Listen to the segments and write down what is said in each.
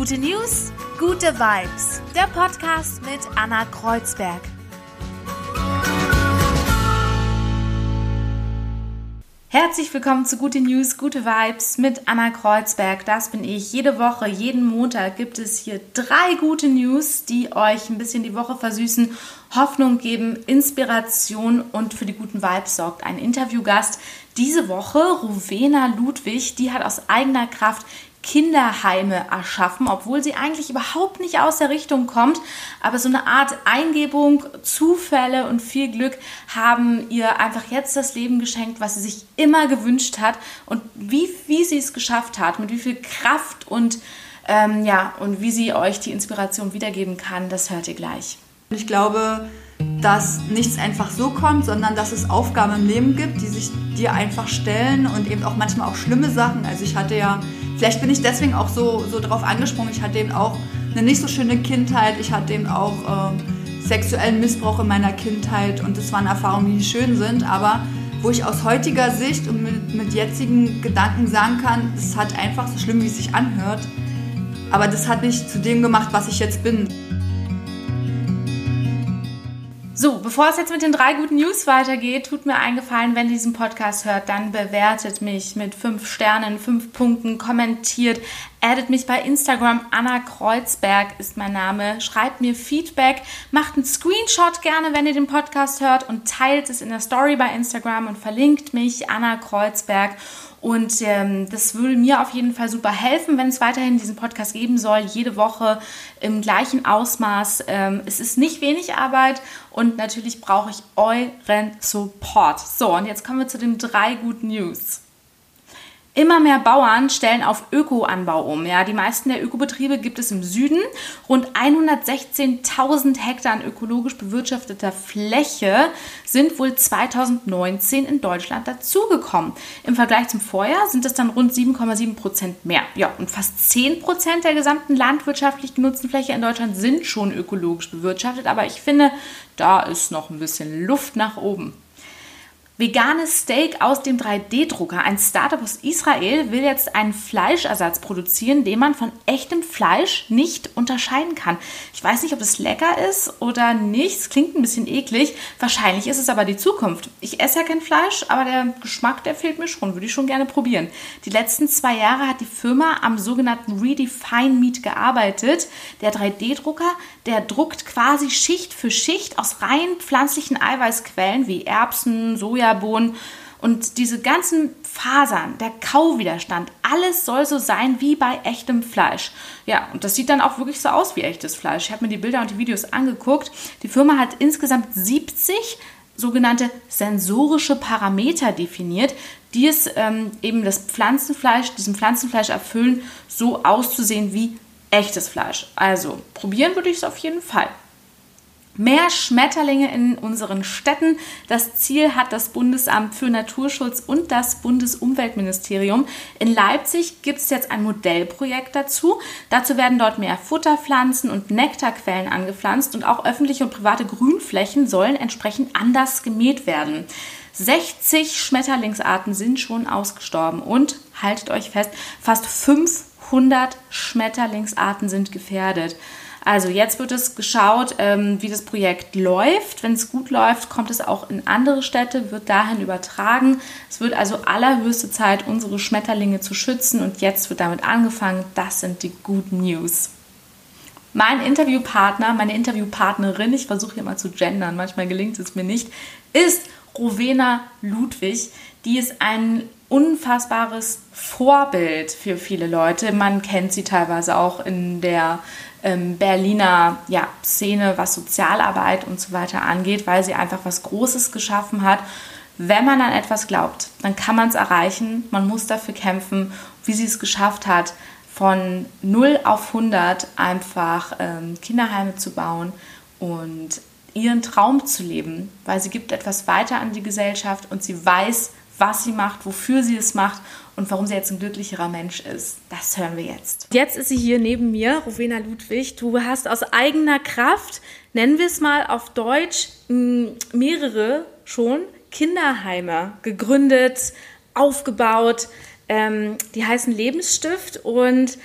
Gute News, gute Vibes. Der Podcast mit Anna Kreuzberg. Herzlich willkommen zu Gute News, gute Vibes mit Anna Kreuzberg. Das bin ich. Jede Woche, jeden Montag gibt es hier drei gute News, die euch ein bisschen die Woche versüßen, Hoffnung geben, Inspiration und für die guten Vibes sorgt. Ein Interviewgast diese Woche, Rowena Ludwig, die hat aus eigener Kraft Kinderheime erschaffen, obwohl sie eigentlich überhaupt nicht aus der Richtung kommt. Aber so eine Art Eingebung, Zufälle und viel Glück haben ihr einfach jetzt das Leben geschenkt, was sie sich immer gewünscht hat. Und wie, wie sie es geschafft hat, mit wie viel Kraft und ähm, ja, und wie sie euch die Inspiration wiedergeben kann, das hört ihr gleich. Ich glaube, dass nichts einfach so kommt, sondern dass es Aufgaben im Leben gibt, die sich dir einfach stellen und eben auch manchmal auch schlimme Sachen. Also ich hatte ja, vielleicht bin ich deswegen auch so, so drauf angesprungen, ich hatte eben auch eine nicht so schöne Kindheit, ich hatte eben auch äh, sexuellen Missbrauch in meiner Kindheit und das waren Erfahrungen, die schön sind, aber wo ich aus heutiger Sicht und mit, mit jetzigen Gedanken sagen kann, es hat einfach so schlimm, wie es sich anhört, aber das hat mich zu dem gemacht, was ich jetzt bin. So, bevor es jetzt mit den drei guten News weitergeht, tut mir eingefallen, wenn ihr diesen Podcast hört, dann bewertet mich mit fünf Sternen, fünf Punkten, kommentiert, addet mich bei Instagram. Anna Kreuzberg ist mein Name. Schreibt mir Feedback, macht einen Screenshot gerne, wenn ihr den Podcast hört und teilt es in der Story bei Instagram und verlinkt mich, Anna Kreuzberg. Und ähm, das würde mir auf jeden Fall super helfen, wenn es weiterhin diesen Podcast geben soll, jede Woche im gleichen Ausmaß. Ähm, es ist nicht wenig Arbeit und natürlich brauche ich euren Support. So, und jetzt kommen wir zu den drei guten News. Immer mehr Bauern stellen auf Ökoanbau um. Ja, die meisten der Ökobetriebe gibt es im Süden. Rund 116.000 Hektar an ökologisch bewirtschafteter Fläche sind wohl 2019 in Deutschland dazugekommen. Im Vergleich zum Vorjahr sind es dann rund 7,7 Prozent mehr. Ja, und fast 10 Prozent der gesamten landwirtschaftlich genutzten Fläche in Deutschland sind schon ökologisch bewirtschaftet. Aber ich finde, da ist noch ein bisschen Luft nach oben. Veganes Steak aus dem 3D-Drucker. Ein Startup aus Israel will jetzt einen Fleischersatz produzieren, den man von echtem Fleisch nicht unterscheiden kann. Ich weiß nicht, ob es lecker ist oder nicht. Es klingt ein bisschen eklig. Wahrscheinlich ist es aber die Zukunft. Ich esse ja kein Fleisch, aber der Geschmack, der fehlt mir schon. Würde ich schon gerne probieren. Die letzten zwei Jahre hat die Firma am sogenannten Redefine Meat gearbeitet. Der 3D-Drucker, der druckt quasi Schicht für Schicht aus rein pflanzlichen Eiweißquellen wie Erbsen, Soja, Sojabohnen und diese ganzen Fasern, der Kauwiderstand, alles soll so sein wie bei echtem Fleisch. Ja, und das sieht dann auch wirklich so aus wie echtes Fleisch. Ich habe mir die Bilder und die Videos angeguckt. Die Firma hat insgesamt 70 sogenannte sensorische Parameter definiert, die es ähm, eben das Pflanzenfleisch, diesem Pflanzenfleisch erfüllen, so auszusehen wie echtes Fleisch. Also probieren würde ich es auf jeden Fall. Mehr Schmetterlinge in unseren Städten. Das Ziel hat das Bundesamt für Naturschutz und das Bundesumweltministerium. In Leipzig gibt es jetzt ein Modellprojekt dazu. Dazu werden dort mehr Futterpflanzen und Nektarquellen angepflanzt und auch öffentliche und private Grünflächen sollen entsprechend anders gemäht werden. 60 Schmetterlingsarten sind schon ausgestorben und haltet euch fest, fast 500 Schmetterlingsarten sind gefährdet. Also jetzt wird es geschaut, ähm, wie das Projekt läuft. Wenn es gut läuft, kommt es auch in andere Städte, wird dahin übertragen. Es wird also allerhöchste Zeit, unsere Schmetterlinge zu schützen und jetzt wird damit angefangen. Das sind die guten News. Mein Interviewpartner, meine Interviewpartnerin, ich versuche hier mal zu gendern, manchmal gelingt es mir nicht, ist Rowena Ludwig. Die ist ein unfassbares Vorbild für viele Leute. Man kennt sie teilweise auch in der ähm, Berliner ja, Szene, was Sozialarbeit und so weiter angeht, weil sie einfach was Großes geschaffen hat. Wenn man an etwas glaubt, dann kann man es erreichen. Man muss dafür kämpfen, wie sie es geschafft hat, von 0 auf 100 einfach ähm, Kinderheime zu bauen und ihren Traum zu leben, weil sie gibt etwas weiter an die Gesellschaft und sie weiß, was sie macht, wofür sie es macht und warum sie jetzt ein glücklicherer Mensch ist. Das hören wir jetzt. Jetzt ist sie hier neben mir, Rowena Ludwig. Du hast aus eigener Kraft, nennen wir es mal auf Deutsch, mehrere schon Kinderheime gegründet, aufgebaut. Ähm, die heißen Lebensstift und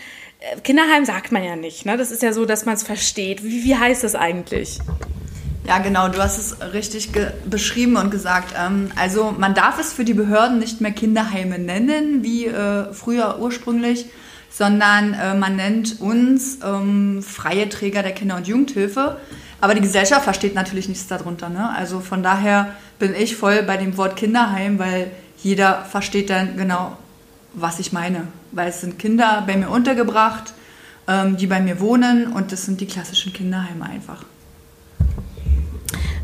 Kinderheim sagt man ja nicht. Ne? Das ist ja so, dass man es versteht. Wie, wie heißt das eigentlich? Ja, genau, du hast es richtig beschrieben und gesagt. Ähm, also man darf es für die Behörden nicht mehr Kinderheime nennen, wie äh, früher ursprünglich, sondern äh, man nennt uns ähm, freie Träger der Kinder- und Jugendhilfe. Aber die Gesellschaft versteht natürlich nichts darunter. Ne? Also von daher bin ich voll bei dem Wort Kinderheim, weil jeder versteht dann genau, was ich meine. Weil es sind Kinder bei mir untergebracht, ähm, die bei mir wohnen und das sind die klassischen Kinderheime einfach.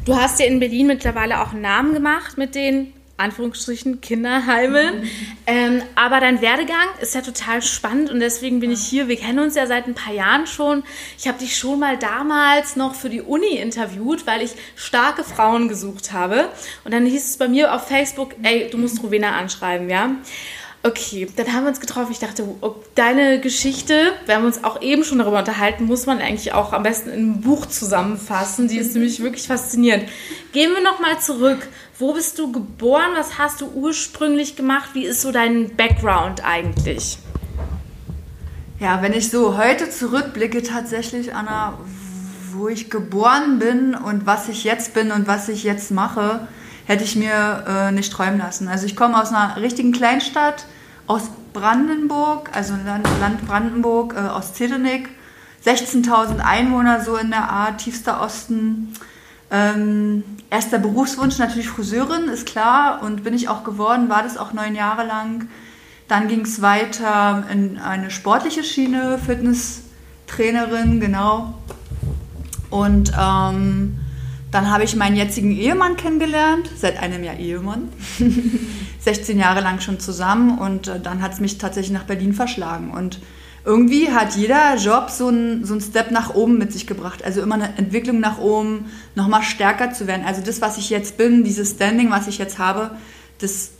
Du hast dir in Berlin mittlerweile auch einen Namen gemacht mit den Anführungsstrichen Kinderheimen. Mhm. Ähm, aber dein Werdegang ist ja total spannend und deswegen bin ich hier. Wir kennen uns ja seit ein paar Jahren schon. Ich habe dich schon mal damals noch für die Uni interviewt, weil ich starke Frauen gesucht habe. Und dann hieß es bei mir auf Facebook, ey, du musst Rowena anschreiben, ja. Okay, dann haben wir uns getroffen. Ich dachte, oh, deine Geschichte, wir haben uns auch eben schon darüber unterhalten, muss man eigentlich auch am besten in einem Buch zusammenfassen. Die ist nämlich wirklich faszinierend. Gehen wir nochmal zurück. Wo bist du geboren? Was hast du ursprünglich gemacht? Wie ist so dein Background eigentlich? Ja, wenn ich so heute zurückblicke, tatsächlich, Anna, wo ich geboren bin und was ich jetzt bin und was ich jetzt mache, hätte ich mir äh, nicht träumen lassen. Also ich komme aus einer richtigen Kleinstadt, aus Brandenburg, also Land, Land Brandenburg, äh, aus Zitternick. 16.000 Einwohner, so in der Art, tiefster Osten. Ähm, erster Berufswunsch natürlich Friseurin, ist klar. Und bin ich auch geworden, war das auch neun Jahre lang. Dann ging es weiter in eine sportliche Schiene, Fitnesstrainerin, genau. Und ähm, dann habe ich meinen jetzigen Ehemann kennengelernt, seit einem Jahr Ehemann. 16 Jahre lang schon zusammen und äh, dann hat es mich tatsächlich nach Berlin verschlagen. Und irgendwie hat jeder Job so einen so Step nach oben mit sich gebracht. Also immer eine Entwicklung nach oben, nochmal stärker zu werden. Also das, was ich jetzt bin, dieses Standing, was ich jetzt habe, das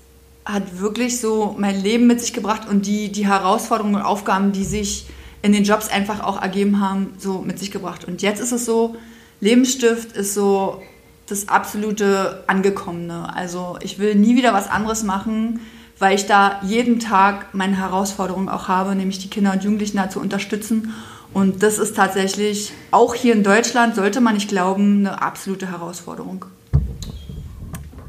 hat wirklich so mein Leben mit sich gebracht und die, die Herausforderungen und Aufgaben, die sich in den Jobs einfach auch ergeben haben, so mit sich gebracht. Und jetzt ist es so, Lebensstift ist so das absolute Angekommene. Also ich will nie wieder was anderes machen, weil ich da jeden Tag meine Herausforderung auch habe, nämlich die Kinder und Jugendlichen da zu unterstützen. Und das ist tatsächlich auch hier in Deutschland, sollte man nicht glauben, eine absolute Herausforderung.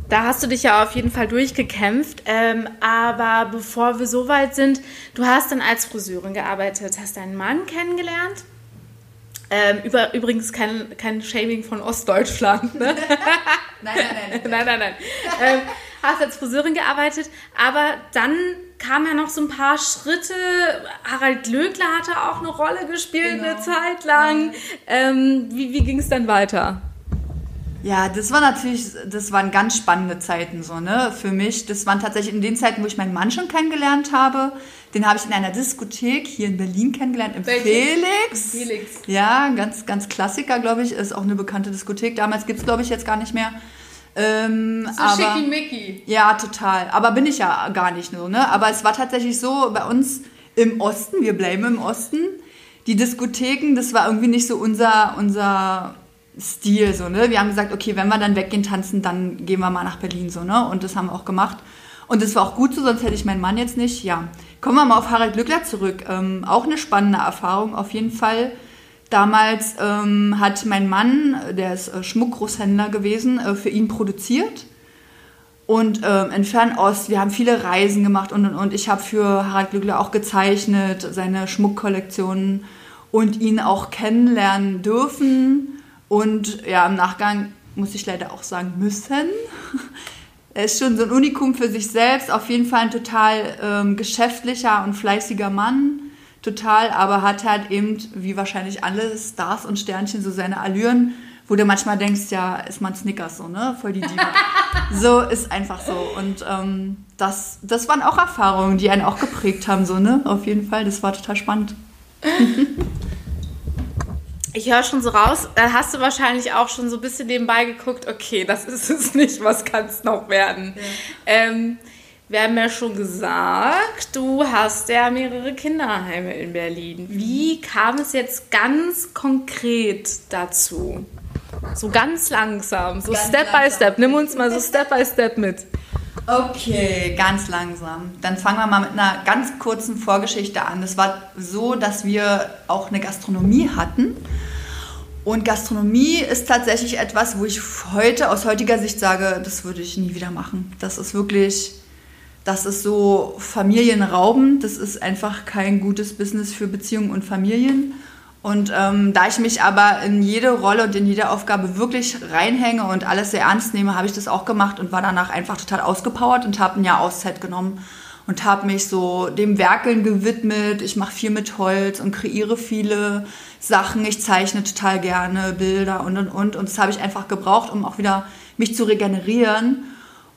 Da hast du dich ja auf jeden Fall durchgekämpft. Ähm, aber bevor wir so weit sind, du hast dann als Friseurin gearbeitet, hast deinen Mann kennengelernt. Ähm, über, übrigens kein, kein Shaming von Ostdeutschland. Ne? nein, nein, nein. nein, nein, nein. Ähm, hast als Friseurin gearbeitet, aber dann kamen ja noch so ein paar Schritte. Harald Glöckler hatte auch eine Rolle gespielt genau. eine Zeit lang. Ähm, wie wie ging es dann weiter? Ja, das war natürlich, das waren ganz spannende Zeiten so, ne, für mich. Das waren tatsächlich in den Zeiten, wo ich meinen Mann schon kennengelernt habe. Den habe ich in einer Diskothek hier in Berlin kennengelernt, im Welche? Felix. Felix. Ja, ganz, ganz Klassiker, glaube ich. Ist auch eine bekannte Diskothek. Damals gibt es, glaube ich, jetzt gar nicht mehr. Ähm, so aber, schickimicki. Ja, total. Aber bin ich ja gar nicht so, ne? Aber es war tatsächlich so, bei uns im Osten, wir bleiben im Osten, die Diskotheken, das war irgendwie nicht so unser, unser Stil, so, ne? Wir haben gesagt, okay, wenn wir dann weggehen tanzen, dann gehen wir mal nach Berlin, so, ne? Und das haben wir auch gemacht. Und das war auch gut so, sonst hätte ich meinen Mann jetzt nicht. Ja, kommen wir mal auf Harald Glückler zurück. Ähm, auch eine spannende Erfahrung auf jeden Fall. Damals ähm, hat mein Mann, der ist äh, Schmuckgroßhändler gewesen, äh, für ihn produziert. Und ähm, in Fernost, wir haben viele Reisen gemacht und, und, und. Ich habe für Harald Glückler auch gezeichnet, seine Schmuckkollektionen und ihn auch kennenlernen dürfen. Und ja, im Nachgang muss ich leider auch sagen müssen, er ist schon so ein Unikum für sich selbst, auf jeden Fall ein total ähm, geschäftlicher und fleißiger Mann, total, aber hat halt eben, wie wahrscheinlich alle Stars und Sternchen, so seine Allüren, wo du manchmal denkst, ja, ist man Snickers so, ne? Voll die Diva. so ist einfach so. Und ähm, das, das waren auch Erfahrungen, die einen auch geprägt haben, so, ne? Auf jeden Fall, das war total spannend. Ich höre schon so raus, da hast du wahrscheinlich auch schon so ein bisschen nebenbei geguckt, okay, das ist es nicht, was kann es noch werden? Ja. Ähm, wir haben ja schon gesagt, du hast ja mehrere Kinderheime in Berlin. Wie kam es jetzt ganz konkret dazu? So ganz langsam, so ganz Step langsam. by Step. Nimm uns mal so Step by Step mit. Okay, ganz langsam. Dann fangen wir mal mit einer ganz kurzen Vorgeschichte an. Es war so, dass wir auch eine Gastronomie hatten. Und Gastronomie ist tatsächlich etwas, wo ich heute aus heutiger Sicht sage, das würde ich nie wieder machen. Das ist wirklich, das ist so familienraubend. Das ist einfach kein gutes Business für Beziehungen und Familien. Und ähm, da ich mich aber in jede Rolle und in jede Aufgabe wirklich reinhänge und alles sehr ernst nehme, habe ich das auch gemacht und war danach einfach total ausgepowert und habe ein Jahr Auszeit genommen und habe mich so dem Werkeln gewidmet. Ich mache viel mit Holz und kreiere viele Sachen. Ich zeichne total gerne Bilder und und und. Und das habe ich einfach gebraucht, um auch wieder mich zu regenerieren.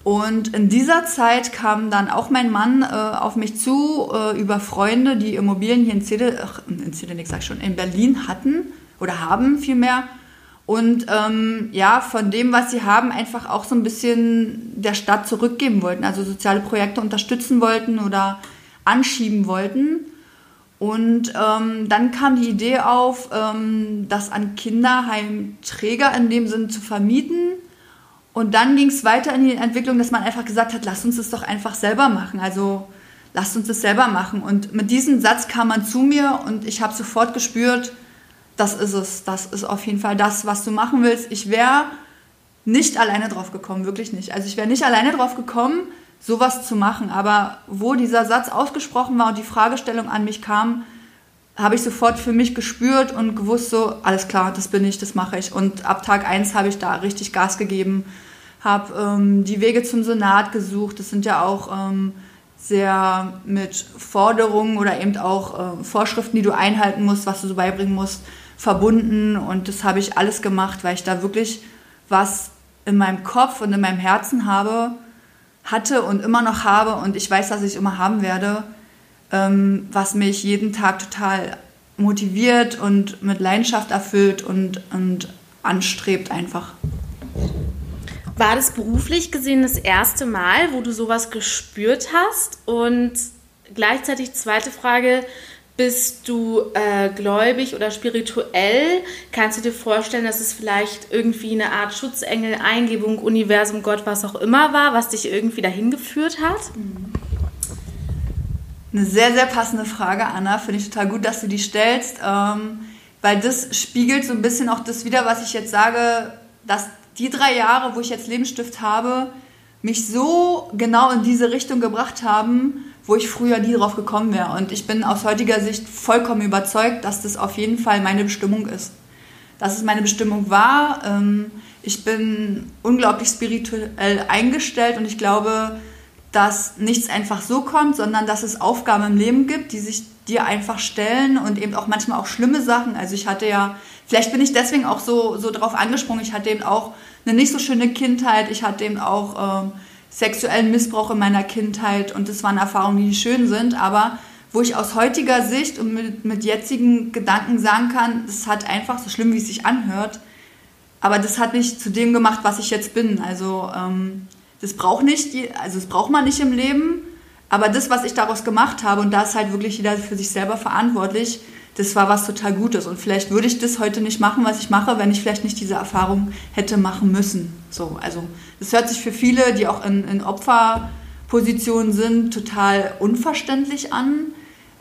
Und in dieser Zeit kam dann auch mein Mann äh, auf mich zu äh, über Freunde, die Immobilien hier in Zede, ach, in Zede, sag ich schon, in Berlin hatten oder haben vielmehr. Und ähm, ja, von dem, was sie haben, einfach auch so ein bisschen der Stadt zurückgeben wollten, also soziale Projekte unterstützen wollten oder anschieben wollten. Und ähm, dann kam die Idee auf, ähm, das an Kinderheimträger in dem Sinn zu vermieten und dann ging es weiter in die Entwicklung, dass man einfach gesagt hat, lasst uns das doch einfach selber machen. Also lasst uns das selber machen. Und mit diesem Satz kam man zu mir und ich habe sofort gespürt, das ist es. Das ist auf jeden Fall das, was du machen willst. Ich wäre nicht alleine drauf gekommen, wirklich nicht. Also ich wäre nicht alleine drauf gekommen, sowas zu machen. Aber wo dieser Satz ausgesprochen war und die Fragestellung an mich kam, habe ich sofort für mich gespürt und gewusst, so, alles klar, das bin ich, das mache ich. Und ab Tag 1 habe ich da richtig Gas gegeben habe ähm, die Wege zum Senat gesucht. Das sind ja auch ähm, sehr mit Forderungen oder eben auch äh, Vorschriften, die du einhalten musst, was du so beibringen musst, verbunden. Und das habe ich alles gemacht, weil ich da wirklich was in meinem Kopf und in meinem Herzen habe, hatte und immer noch habe und ich weiß, dass ich immer haben werde, ähm, was mich jeden Tag total motiviert und mit Leidenschaft erfüllt und, und anstrebt einfach. War das beruflich gesehen das erste Mal, wo du sowas gespürt hast? Und gleichzeitig zweite Frage, bist du äh, gläubig oder spirituell? Kannst du dir vorstellen, dass es vielleicht irgendwie eine Art Schutzengel, Eingebung, Universum, Gott, was auch immer war, was dich irgendwie dahin geführt hat? Eine sehr, sehr passende Frage, Anna. Finde ich total gut, dass du die stellst, ähm, weil das spiegelt so ein bisschen auch das wieder, was ich jetzt sage, dass die drei Jahre, wo ich jetzt Lebensstift habe, mich so genau in diese Richtung gebracht haben, wo ich früher nie drauf gekommen wäre. Und ich bin aus heutiger Sicht vollkommen überzeugt, dass das auf jeden Fall meine Bestimmung ist. Dass es meine Bestimmung war. Ähm, ich bin unglaublich spirituell eingestellt und ich glaube, dass nichts einfach so kommt, sondern dass es Aufgaben im Leben gibt, die sich dir einfach stellen und eben auch manchmal auch schlimme Sachen. Also ich hatte ja, vielleicht bin ich deswegen auch so, so drauf angesprungen, ich hatte eben auch eine nicht so schöne Kindheit, ich hatte eben auch ähm, sexuellen Missbrauch in meiner Kindheit und das waren Erfahrungen, die nicht schön sind, aber wo ich aus heutiger Sicht und mit, mit jetzigen Gedanken sagen kann, es hat einfach so schlimm, wie es sich anhört, aber das hat nicht zu dem gemacht, was ich jetzt bin. Also ähm, das braucht nicht, also das braucht man nicht im Leben. Aber das, was ich daraus gemacht habe, und da ist halt wirklich jeder für sich selber verantwortlich, das war was total Gutes. Und vielleicht würde ich das heute nicht machen, was ich mache, wenn ich vielleicht nicht diese Erfahrung hätte machen müssen. So, also das hört sich für viele, die auch in, in Opferpositionen sind, total unverständlich an.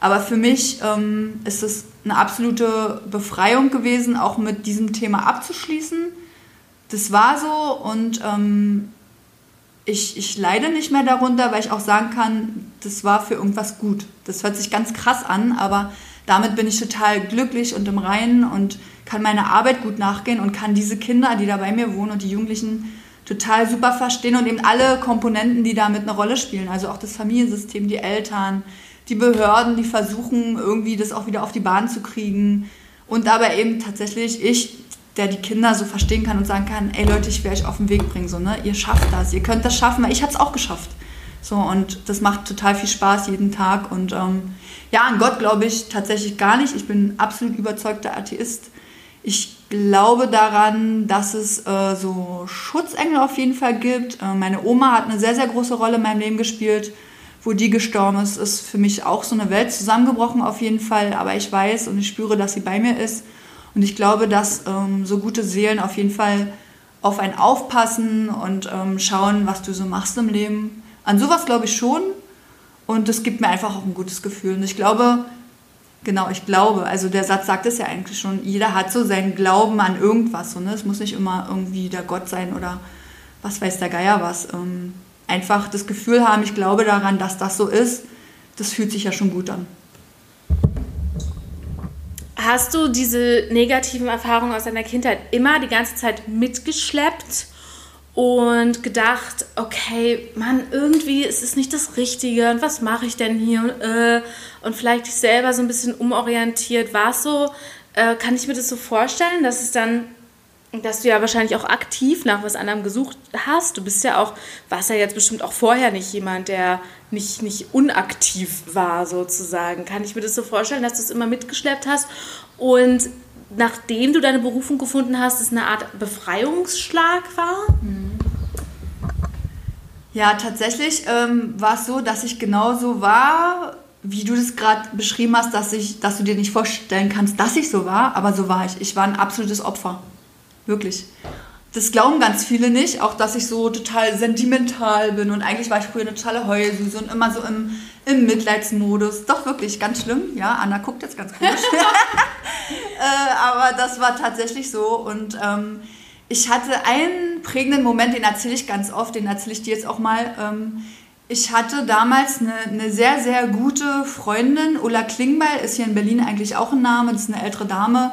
Aber für mich ähm, ist es eine absolute Befreiung gewesen, auch mit diesem Thema abzuschließen. Das war so und ähm, ich, ich leide nicht mehr darunter, weil ich auch sagen kann, das war für irgendwas gut. Das hört sich ganz krass an, aber damit bin ich total glücklich und im Reinen und kann meiner Arbeit gut nachgehen und kann diese Kinder, die da bei mir wohnen und die Jugendlichen total super verstehen und eben alle Komponenten, die damit eine Rolle spielen. Also auch das Familiensystem, die Eltern, die Behörden, die versuchen irgendwie das auch wieder auf die Bahn zu kriegen. Und aber eben tatsächlich ich, der die Kinder so verstehen kann und sagen kann, ey Leute, ich will euch auf den Weg bringen, so, ne? Ihr schafft das, ihr könnt das schaffen, weil ich habe es auch geschafft. So, und das macht total viel Spaß jeden Tag. Und ähm, ja, an Gott glaube ich tatsächlich gar nicht. Ich bin absolut überzeugter Atheist. Ich glaube daran, dass es äh, so Schutzengel auf jeden Fall gibt. Äh, meine Oma hat eine sehr, sehr große Rolle in meinem Leben gespielt. Wo die gestorben ist, ist für mich auch so eine Welt zusammengebrochen auf jeden Fall. Aber ich weiß und ich spüre, dass sie bei mir ist. Und ich glaube, dass ähm, so gute Seelen auf jeden Fall auf einen aufpassen und ähm, schauen, was du so machst im Leben. An sowas glaube ich schon. Und das gibt mir einfach auch ein gutes Gefühl. Und ich glaube, genau, ich glaube, also der Satz sagt es ja eigentlich schon, jeder hat so seinen Glauben an irgendwas. So, ne? Es muss nicht immer irgendwie der Gott sein oder was weiß der Geier was. Ähm, einfach das Gefühl haben, ich glaube daran, dass das so ist, das fühlt sich ja schon gut an. Hast du diese negativen Erfahrungen aus deiner Kindheit immer die ganze Zeit mitgeschleppt und gedacht, okay, Mann, irgendwie ist es nicht das Richtige und was mache ich denn hier? Und, äh, und vielleicht dich selber so ein bisschen umorientiert. War es so, äh, kann ich mir das so vorstellen, dass es dann dass du ja wahrscheinlich auch aktiv nach was anderem gesucht hast. Du bist ja auch, warst ja jetzt bestimmt auch vorher nicht jemand, der nicht, nicht unaktiv war, sozusagen. Kann ich mir das so vorstellen, dass du es immer mitgeschleppt hast und nachdem du deine Berufung gefunden hast, es eine Art Befreiungsschlag war? Ja, tatsächlich ähm, war es so, dass ich genauso war, wie du das gerade beschrieben hast, dass, ich, dass du dir nicht vorstellen kannst, dass ich so war, aber so war ich. Ich war ein absolutes Opfer. Wirklich. Das glauben ganz viele nicht, auch dass ich so total sentimental bin und eigentlich war ich früher eine totale Heulsüße und immer so im, im Mitleidsmodus. Doch wirklich ganz schlimm. Ja, Anna guckt jetzt ganz komisch. äh, aber das war tatsächlich so und ähm, ich hatte einen prägenden Moment, den erzähle ich ganz oft, den erzähle ich dir jetzt auch mal. Ähm, ich hatte damals eine, eine, sehr, sehr gute Freundin, Ulla Klingbeil, ist hier in Berlin eigentlich auch ein Name, das ist eine ältere Dame,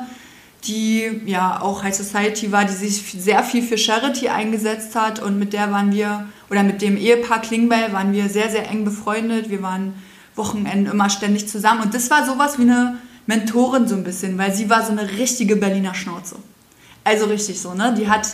die ja auch High Society war, die sich sehr viel für Charity eingesetzt hat und mit der waren wir, oder mit dem Ehepaar Klingbeil waren wir sehr, sehr eng befreundet. Wir waren Wochenenden immer ständig zusammen und das war sowas wie eine Mentorin so ein bisschen, weil sie war so eine richtige Berliner Schnauze. Also richtig so, ne? Die hat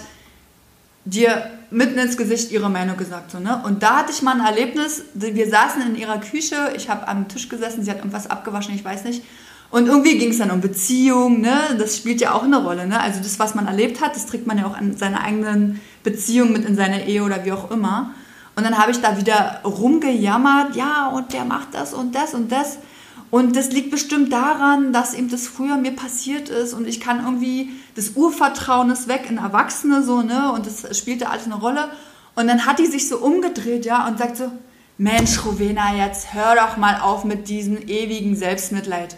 dir mitten ins Gesicht ihre Meinung gesagt, so, ne? Und da hatte ich mal ein Erlebnis, wir saßen in ihrer Küche, ich habe am Tisch gesessen, sie hat irgendwas abgewaschen, ich weiß nicht, und irgendwie ging es dann um Beziehungen, ne? das spielt ja auch eine Rolle. Ne? Also das, was man erlebt hat, das trägt man ja auch an seiner eigenen Beziehung mit in seine Ehe oder wie auch immer. Und dann habe ich da wieder rumgejammert, ja, und der macht das und das und das. Und das liegt bestimmt daran, dass eben das früher mir passiert ist und ich kann irgendwie, das Urvertrauen ist weg in Erwachsene so, ne? Und das spielte alles eine Rolle. Und dann hat die sich so umgedreht, ja, und sagt so, Mensch, Rowena, jetzt hör doch mal auf mit diesem ewigen Selbstmitleid.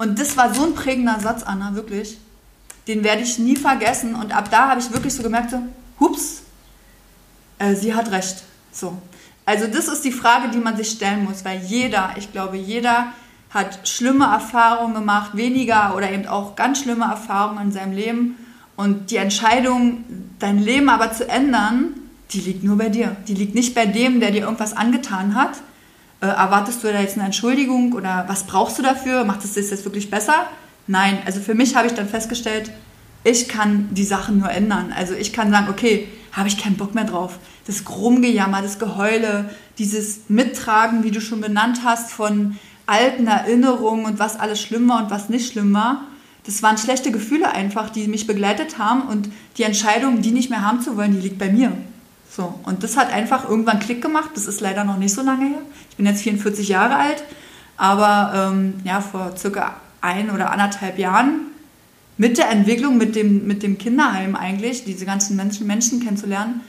Und das war so ein prägender Satz, Anna, wirklich. Den werde ich nie vergessen. Und ab da habe ich wirklich so gemerkt, so, hups, äh, sie hat recht. So. Also das ist die Frage, die man sich stellen muss, weil jeder, ich glaube, jeder hat schlimme Erfahrungen gemacht, weniger oder eben auch ganz schlimme Erfahrungen in seinem Leben. Und die Entscheidung, dein Leben aber zu ändern, die liegt nur bei dir. Die liegt nicht bei dem, der dir irgendwas angetan hat, äh, erwartest du da jetzt eine Entschuldigung oder was brauchst du dafür? Macht es das jetzt wirklich besser? Nein, also für mich habe ich dann festgestellt, ich kann die Sachen nur ändern. Also ich kann sagen, okay, habe ich keinen Bock mehr drauf. Das Rumgejammer, das Geheule, dieses Mittragen, wie du schon benannt hast, von alten Erinnerungen und was alles schlimm war und was nicht schlimm war. Das waren schlechte Gefühle einfach, die mich begleitet haben und die Entscheidung, die nicht mehr haben zu wollen, die liegt bei mir. So, und das hat einfach irgendwann Klick gemacht. Das ist leider noch nicht so lange her. Bin jetzt 44 Jahre alt, aber ähm, ja, vor circa ein oder anderthalb Jahren mit der Entwicklung, mit dem, mit dem Kinderheim eigentlich, diese ganzen Menschen, Menschen kennenzulernen,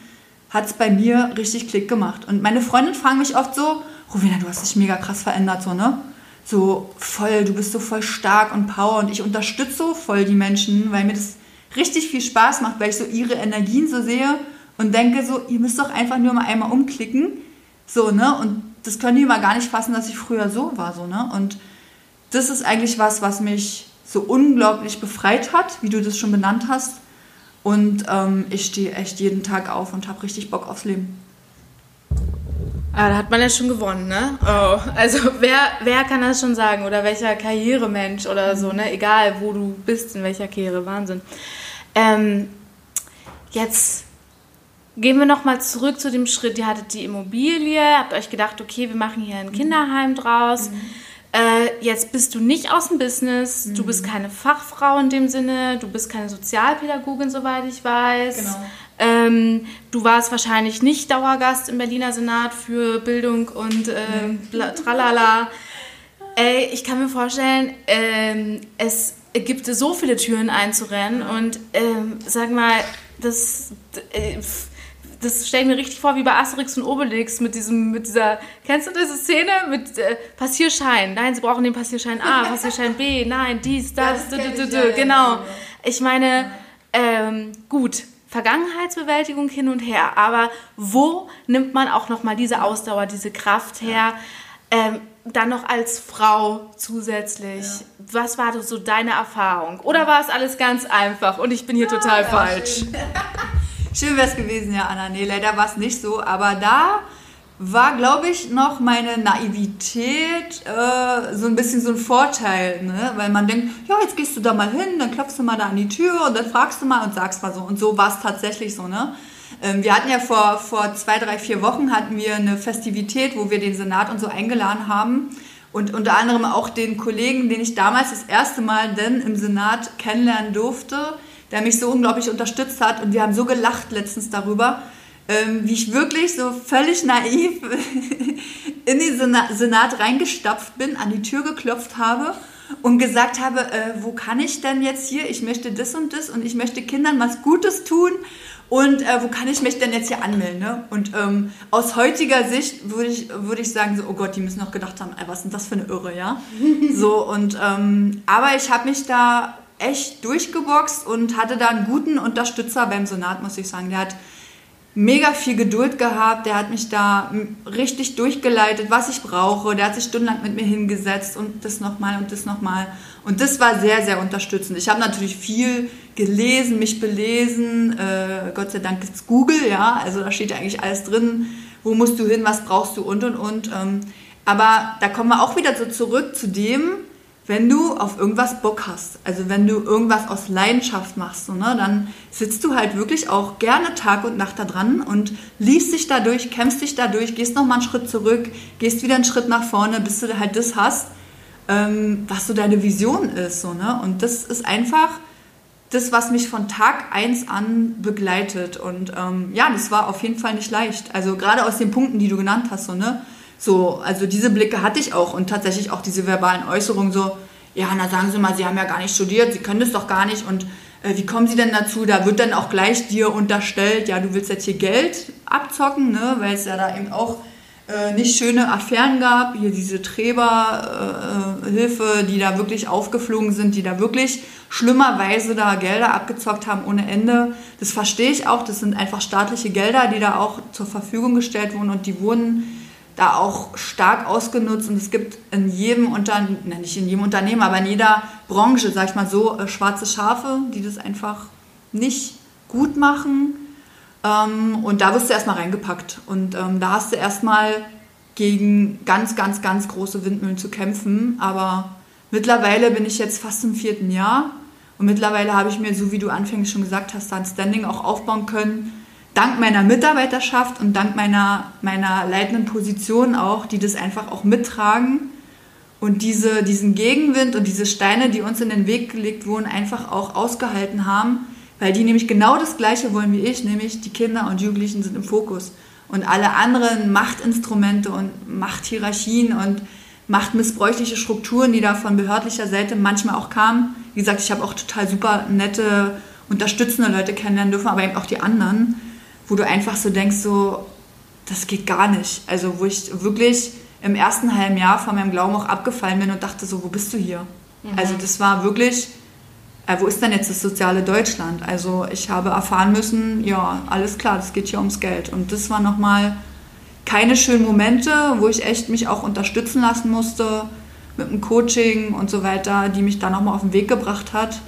hat es bei mir richtig Klick gemacht. Und meine Freundinnen fragen mich oft so, Rowena, du hast dich mega krass verändert, so, ne? So voll, du bist so voll stark und Power und ich unterstütze so voll die Menschen, weil mir das richtig viel Spaß macht, weil ich so ihre Energien so sehe und denke so, ihr müsst doch einfach nur mal einmal umklicken. So, ne? Und das können die mal gar nicht fassen, dass ich früher so war, so, ne? Und das ist eigentlich was, was mich so unglaublich befreit hat, wie du das schon benannt hast. Und ähm, ich stehe echt jeden Tag auf und habe richtig Bock aufs Leben. Ah, da hat man ja schon gewonnen, ne? Oh, also wer, wer kann das schon sagen? Oder welcher Karrieremensch oder so, ne? Egal, wo du bist, in welcher Karriere, Wahnsinn. Ähm, jetzt Gehen wir nochmal zurück zu dem Schritt, ihr hattet die Immobilie, habt euch gedacht, okay, wir machen hier ein Kinderheim draus. Mhm. Äh, jetzt bist du nicht aus dem Business, mhm. du bist keine Fachfrau in dem Sinne, du bist keine Sozialpädagogin, soweit ich weiß. Genau. Ähm, du warst wahrscheinlich nicht Dauergast im Berliner Senat für Bildung und äh, tralala. Ey, ich kann mir vorstellen, ähm, es gibt so viele Türen einzurennen und ähm, sag mal, das... Äh, das stelle ich mir richtig vor wie bei Asterix und Obelix mit diesem, mit dieser, kennst du diese Szene mit äh, Passierschein? Nein, sie brauchen den Passierschein A, Passierschein B, nein, dies, das, das d, d, d, genau. Ich meine, ähm, gut, Vergangenheitsbewältigung hin und her, aber wo nimmt man auch nochmal diese Ausdauer, diese Kraft her? Ähm, dann noch als Frau zusätzlich. Ja. Was war so deine Erfahrung? Oder war es alles ganz einfach und ich bin hier ja, total falsch? Schön, wäre es gewesen, ja, Anna. Nee, leider war es nicht so. Aber da war, glaube ich, noch meine Naivität äh, so ein bisschen so ein Vorteil, ne? weil man denkt, ja, jetzt gehst du da mal hin, dann klopfst du mal da an die Tür und dann fragst du mal und sagst mal so. Und so war es tatsächlich so. Ne? Ähm, wir hatten ja vor, vor zwei, drei, vier Wochen hatten wir eine Festivität, wo wir den Senat und so eingeladen haben. Und unter anderem auch den Kollegen, den ich damals das erste Mal denn im Senat kennenlernen durfte, der mich so unglaublich unterstützt hat. Und wir haben so gelacht letztens darüber, ähm, wie ich wirklich so völlig naiv in den Senat reingestapft bin, an die Tür geklopft habe und gesagt habe, äh, wo kann ich denn jetzt hier? Ich möchte das und das und ich möchte Kindern was Gutes tun und äh, wo kann ich mich denn jetzt hier anmelden? Ne? Und ähm, aus heutiger Sicht würde ich, würd ich sagen, so, oh Gott, die müssen auch gedacht haben, ey, was ist denn das für eine Irre, ja? so, und, ähm, aber ich habe mich da echt durchgeboxt und hatte da einen guten Unterstützer beim Senat, muss ich sagen. Der hat mega viel Geduld gehabt, der hat mich da richtig durchgeleitet, was ich brauche. Der hat sich stundenlang mit mir hingesetzt und das nochmal und das nochmal. Und das war sehr, sehr unterstützend. Ich habe natürlich viel gelesen, mich belesen. Äh, Gott sei Dank ist Google, ja. Also da steht ja eigentlich alles drin. Wo musst du hin, was brauchst du und und und. Ähm, aber da kommen wir auch wieder so zurück zu dem, wenn du auf irgendwas Bock hast, also wenn du irgendwas aus Leidenschaft machst, so, ne, dann sitzt du halt wirklich auch gerne Tag und Nacht da dran und liest dich dadurch, kämpfst dich dadurch, gehst nochmal einen Schritt zurück, gehst wieder einen Schritt nach vorne, bis du halt das hast, ähm, was so deine Vision ist. So, ne? Und das ist einfach das, was mich von Tag 1 an begleitet. Und ähm, ja, das war auf jeden Fall nicht leicht. Also gerade aus den Punkten, die du genannt hast, so, ne? So, also diese Blicke hatte ich auch und tatsächlich auch diese verbalen Äußerungen so, ja, na sagen Sie mal, Sie haben ja gar nicht studiert, Sie können das doch gar nicht und äh, wie kommen Sie denn dazu? Da wird dann auch gleich dir unterstellt, ja, du willst jetzt hier Geld abzocken, ne, weil es ja da eben auch äh, nicht schöne Affären gab, hier diese Träberhilfe, äh, die da wirklich aufgeflogen sind, die da wirklich schlimmerweise da Gelder abgezockt haben ohne Ende. Das verstehe ich auch, das sind einfach staatliche Gelder, die da auch zur Verfügung gestellt wurden und die wurden da auch stark ausgenutzt und es gibt in jedem Unternehmen, nicht in jedem Unternehmen, aber in jeder Branche, sag ich mal so, äh, schwarze Schafe, die das einfach nicht gut machen. Ähm, und da wirst du erstmal reingepackt und ähm, da hast du erstmal gegen ganz, ganz, ganz große Windmühlen zu kämpfen. Aber mittlerweile bin ich jetzt fast im vierten Jahr und mittlerweile habe ich mir, so wie du anfänglich schon gesagt hast, da ein Standing auch aufbauen können dank meiner Mitarbeiterschaft und dank meiner, meiner leitenden Position auch, die das einfach auch mittragen und diese, diesen Gegenwind und diese Steine, die uns in den Weg gelegt wurden, einfach auch ausgehalten haben, weil die nämlich genau das Gleiche wollen wie ich, nämlich die Kinder und Jugendlichen sind im Fokus. Und alle anderen Machtinstrumente und Machthierarchien und machtmissbräuchliche Strukturen, die da von behördlicher Seite manchmal auch kamen. Wie gesagt, ich habe auch total super nette, unterstützende Leute kennenlernen dürfen, aber eben auch die anderen wo du einfach so denkst, so, das geht gar nicht. Also wo ich wirklich im ersten halben Jahr von meinem Glauben auch abgefallen bin und dachte so, wo bist du hier? Mhm. Also das war wirklich, äh, wo ist denn jetzt das soziale Deutschland? Also ich habe erfahren müssen, ja, alles klar, das geht hier ums Geld. Und das war nochmal keine schönen Momente, wo ich echt mich auch unterstützen lassen musste mit dem Coaching und so weiter, die mich da nochmal auf den Weg gebracht hat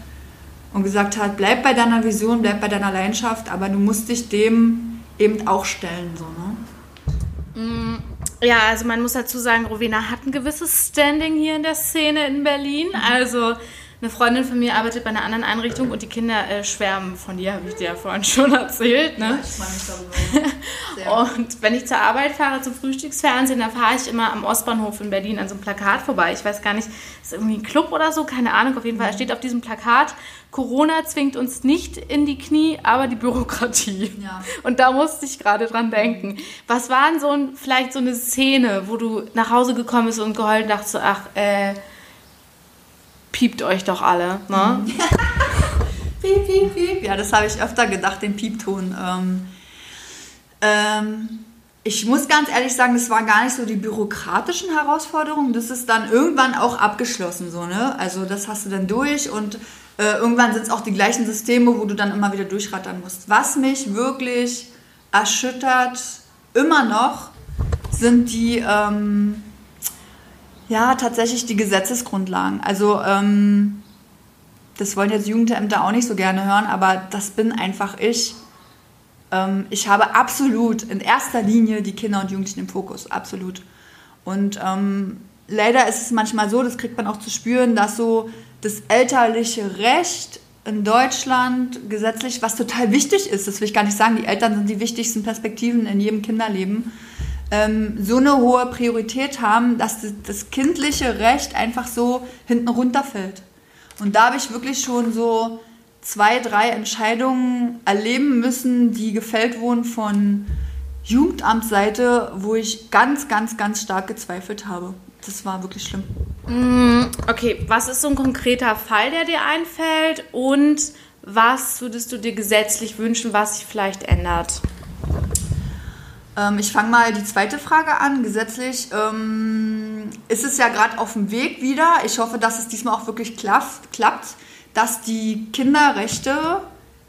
und gesagt hat, bleib bei deiner Vision, bleib bei deiner Leidenschaft, aber du musst dich dem eben auch stellen. So, ne? Mm, ja, also man muss dazu sagen, Rowena hat ein gewisses Standing hier in der Szene in Berlin. Also eine Freundin von mir arbeitet bei einer anderen Einrichtung und die Kinder äh, schwärmen von dir, habe ich dir ja vorhin schon erzählt. Ne? Ja, ich freue mich darüber. und wenn ich zur Arbeit fahre, zum Frühstücksfernsehen, dann fahre ich immer am Ostbahnhof in Berlin an so einem Plakat vorbei. Ich weiß gar nicht, ist irgendwie ein Club oder so, keine Ahnung. Auf jeden Fall steht auf diesem Plakat, Corona zwingt uns nicht in die Knie, aber die Bürokratie. Ja. Und da musste ich gerade dran denken. Was war denn so ein, vielleicht so eine Szene, wo du nach Hause gekommen bist und geheult dachtest, so, ach, äh, piept euch doch alle. Ne? piep, piep, piep. Ja, das habe ich öfter gedacht, den Piepton. Ähm, Ähm, ich muss ganz ehrlich sagen, das waren gar nicht so die bürokratischen Herausforderungen. Das ist dann irgendwann auch abgeschlossen, so, ne? Also das hast du dann durch und äh, irgendwann sind es auch die gleichen Systeme, wo du dann immer wieder durchrattern musst. Was mich wirklich erschüttert, immer noch, sind die, ähm, ja, tatsächlich die Gesetzesgrundlagen. Also, ähm, das wollen jetzt Jugendämter auch nicht so gerne hören, aber das bin einfach ich. Ähm, ich habe absolut in erster Linie die Kinder und Jugendlichen im Fokus, absolut. Und ähm, leider ist es manchmal so, das kriegt man auch zu spüren, dass so das elterliche Recht in Deutschland gesetzlich, was total wichtig ist, das will ich gar nicht sagen, die Eltern sind die wichtigsten Perspektiven in jedem Kinderleben, ähm, so eine hohe Priorität haben, dass das, kindliche Recht einfach so hinten runterfällt. Und da habe ich wirklich schon so zwei, drei Entscheidungen erleben müssen, die gefällt wurden von Jugendamtsseite, wo ich ganz, ganz, ganz stark gezweifelt habe. Das war wirklich schlimm. Mm, okay, was ist so ein konkreter Fall, der dir einfällt? Und was würdest du dir gesetzlich wünschen, was sich vielleicht ändert? Ähm, ich fange mal die zweite Frage an. Gesetzlich ähm, ist es ja gerade auf dem Weg wieder. Ich hoffe, dass es diesmal auch wirklich klappt, klappt dass die Kinderrechte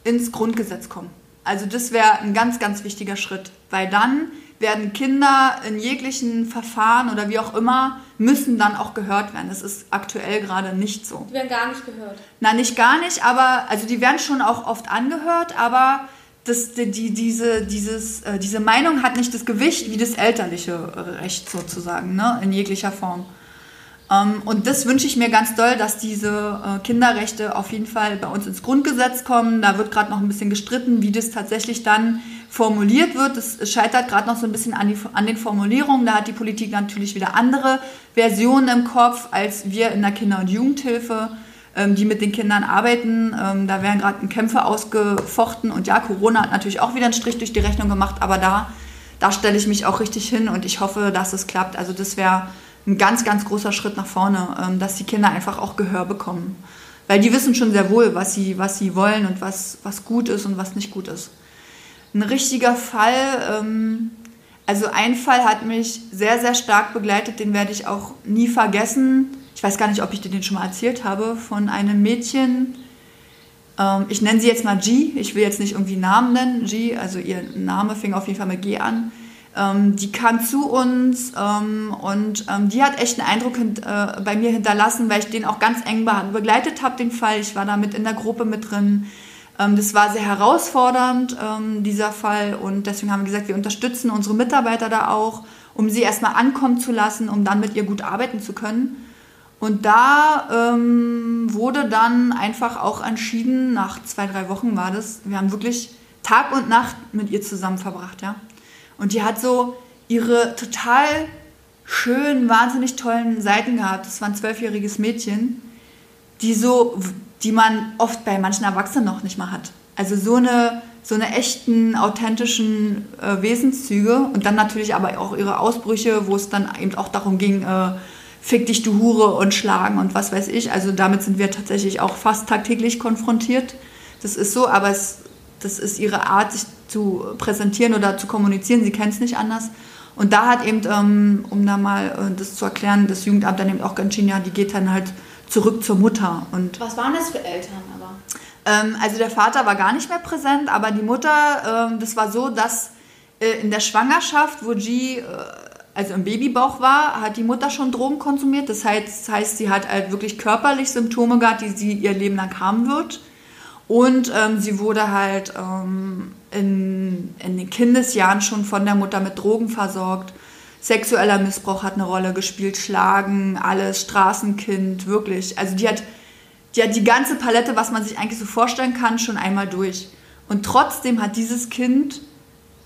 ins Grundgesetz kommen. Also das wäre ein ganz, ganz wichtiger Schritt, weil dann werden Kinder in jeglichen Verfahren oder wie auch immer, müssen dann auch gehört werden. Das ist aktuell gerade nicht so. Die werden gar nicht gehört. Nein, nicht gar nicht, aber also die werden schon auch oft angehört, aber das, die, die, diese, dieses, äh, diese Meinung hat nicht das Gewicht wie das elterliche Recht sozusagen, ne, in jeglicher Form. Ähm, und das wünsche ich mir ganz doll, dass diese äh, Kinderrechte auf jeden Fall bei uns ins Grundgesetz kommen. Da wird gerade noch ein bisschen gestritten, wie das tatsächlich dann formuliert wird. Das scheitert gerade noch so ein bisschen an, die, an den Formulierungen. Da hat die Politik natürlich wieder andere Versionen im Kopf als wir in der Kinder- und Jugendhilfe, ähm, die mit den Kindern arbeiten. Ähm, da werden gerade Kämpfe ausgefochten. Und ja, Corona hat natürlich auch wieder einen Strich durch die Rechnung gemacht, aber da, da stelle ich mich auch richtig hin und ich hoffe, dass es klappt. Also das wäre ein ganz, ganz großer Schritt nach vorne, ähm, dass die Kinder einfach auch Gehör bekommen. Weil die wissen schon sehr wohl, was sie, was sie wollen und was, was gut ist und was nicht gut ist. Ein richtiger Fall, ähm, also ein Fall hat mich sehr, sehr stark begleitet, den werde ich auch nie vergessen. Ich weiß gar nicht, ob ich dir den schon mal erzählt habe, von einem Mädchen. Ähm, ich nenne sie jetzt mal G, ich will jetzt nicht irgendwie Namen nennen. G, also ihr Name fing auf jeden Fall mit G an. Ähm, die kam zu uns ähm, und ähm, die hat echt einen Eindruck hint, äh, bei mir hinterlassen, weil ich den auch ganz eng begleitet habe, den Fall. Ich war da mit in der Gruppe mit drin. Ähm, das war sehr herausfordernd, ähm, dieser Fall. Und deswegen haben wir gesagt, wir unterstützen unsere Mitarbeiter da auch, um sie erstmal ankommen zu lassen, um dann mit ihr gut arbeiten zu können. Und da ähm, wurde dann einfach auch entschieden, nach zwei, drei Wochen war das, wir haben wirklich Tag und Nacht mit ihr zusammen verbracht, ja. Und die hat so ihre total schönen, wahnsinnig tollen Seiten gehabt. Das war ein zwölfjähriges Mädchen, die so, die man oft bei manchen Erwachsenen noch nicht mal hat. Also so eine, so eine echten, authentischen äh, Wesenszüge und dann natürlich aber auch ihre Ausbrüche, wo es dann eben auch darum ging, äh, fick dich du Hure und schlagen und was weiß ich. Also damit sind wir tatsächlich auch fast tagtäglich konfrontiert. Das ist so, aber es, das ist ihre Art, sich zu präsentieren oder zu kommunizieren. Sie kennt es nicht anders. Und da hat eben, ähm, um da mal äh, das zu erklären, das Jugendamt dann eben auch entschieden, ja, die geht dann halt zurück zur Mutter. Und Was waren das für Eltern aber? Ähm, also der Vater war gar nicht mehr präsent, aber die Mutter, ähm, das war so, dass äh, in der Schwangerschaft, wo G, äh, also im Babybauch war, hat die Mutter schon Drogen konsumiert. Das heißt, das heißt, sie hat halt wirklich körperlich Symptome gehabt, die sie ihr Leben lang haben wird. Und ähm, sie wurde halt ähm, in, in den Kindesjahren schon von der Mutter mit Drogen versorgt. Sexueller Missbrauch hat eine Rolle gespielt, Schlagen, alles, Straßenkind, wirklich. Also die hat, die hat die ganze Palette, was man sich eigentlich so vorstellen kann, schon einmal durch. Und trotzdem hat dieses Kind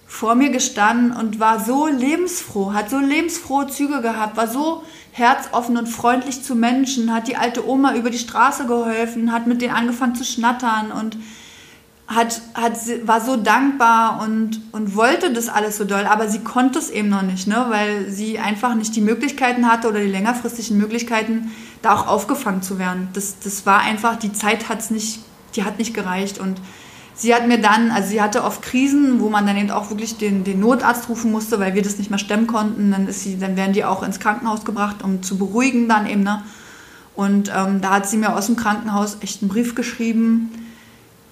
vor mir gestanden und war so lebensfroh, hat so lebensfrohe Züge gehabt, war so herzoffen und freundlich zu Menschen, hat die alte Oma über die Straße geholfen, hat mit denen angefangen zu schnattern und hat, hat, war so dankbar und, und wollte das alles so doll, aber sie konnte es eben noch nicht, ne? weil sie einfach nicht die Möglichkeiten hatte oder die längerfristigen Möglichkeiten, da auch aufgefangen zu werden. Das, das war einfach, die Zeit hat's nicht, die hat nicht gereicht und sie hat mir dann, also sie hatte oft Krisen, wo man dann eben auch wirklich den, den Notarzt rufen musste, weil wir das nicht mehr stemmen konnten. Dann, ist sie, dann werden die auch ins Krankenhaus gebracht, um zu beruhigen dann eben. Ne? Und ähm, da hat sie mir aus dem Krankenhaus echt einen Brief geschrieben,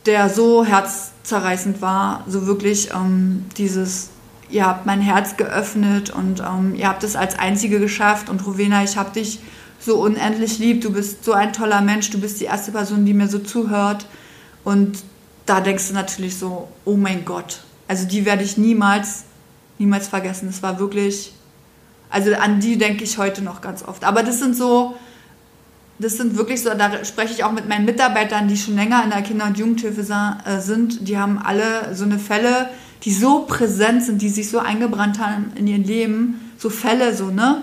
der so herzzerreißend war, so wirklich ähm, dieses, ihr habt mein Herz geöffnet und ähm, ihr habt es als Einzige geschafft und Rowena, ich habe dich so unendlich lieb, du bist so ein toller Mensch, du bist die erste Person, die mir so zuhört und da denkst du natürlich so, oh mein Gott. Also die werde ich niemals, niemals vergessen. Das war wirklich, also an die denke ich heute noch ganz oft. Aber das sind so, das sind wirklich so, da spreche ich auch mit meinen Mitarbeitern, die schon länger in der Kinder- und Jugendhilfe äh, sind. Die haben alle so eine Fälle, die so präsent sind, die sich so eingebrannt haben in ihr Leben. So Fälle, so, ne?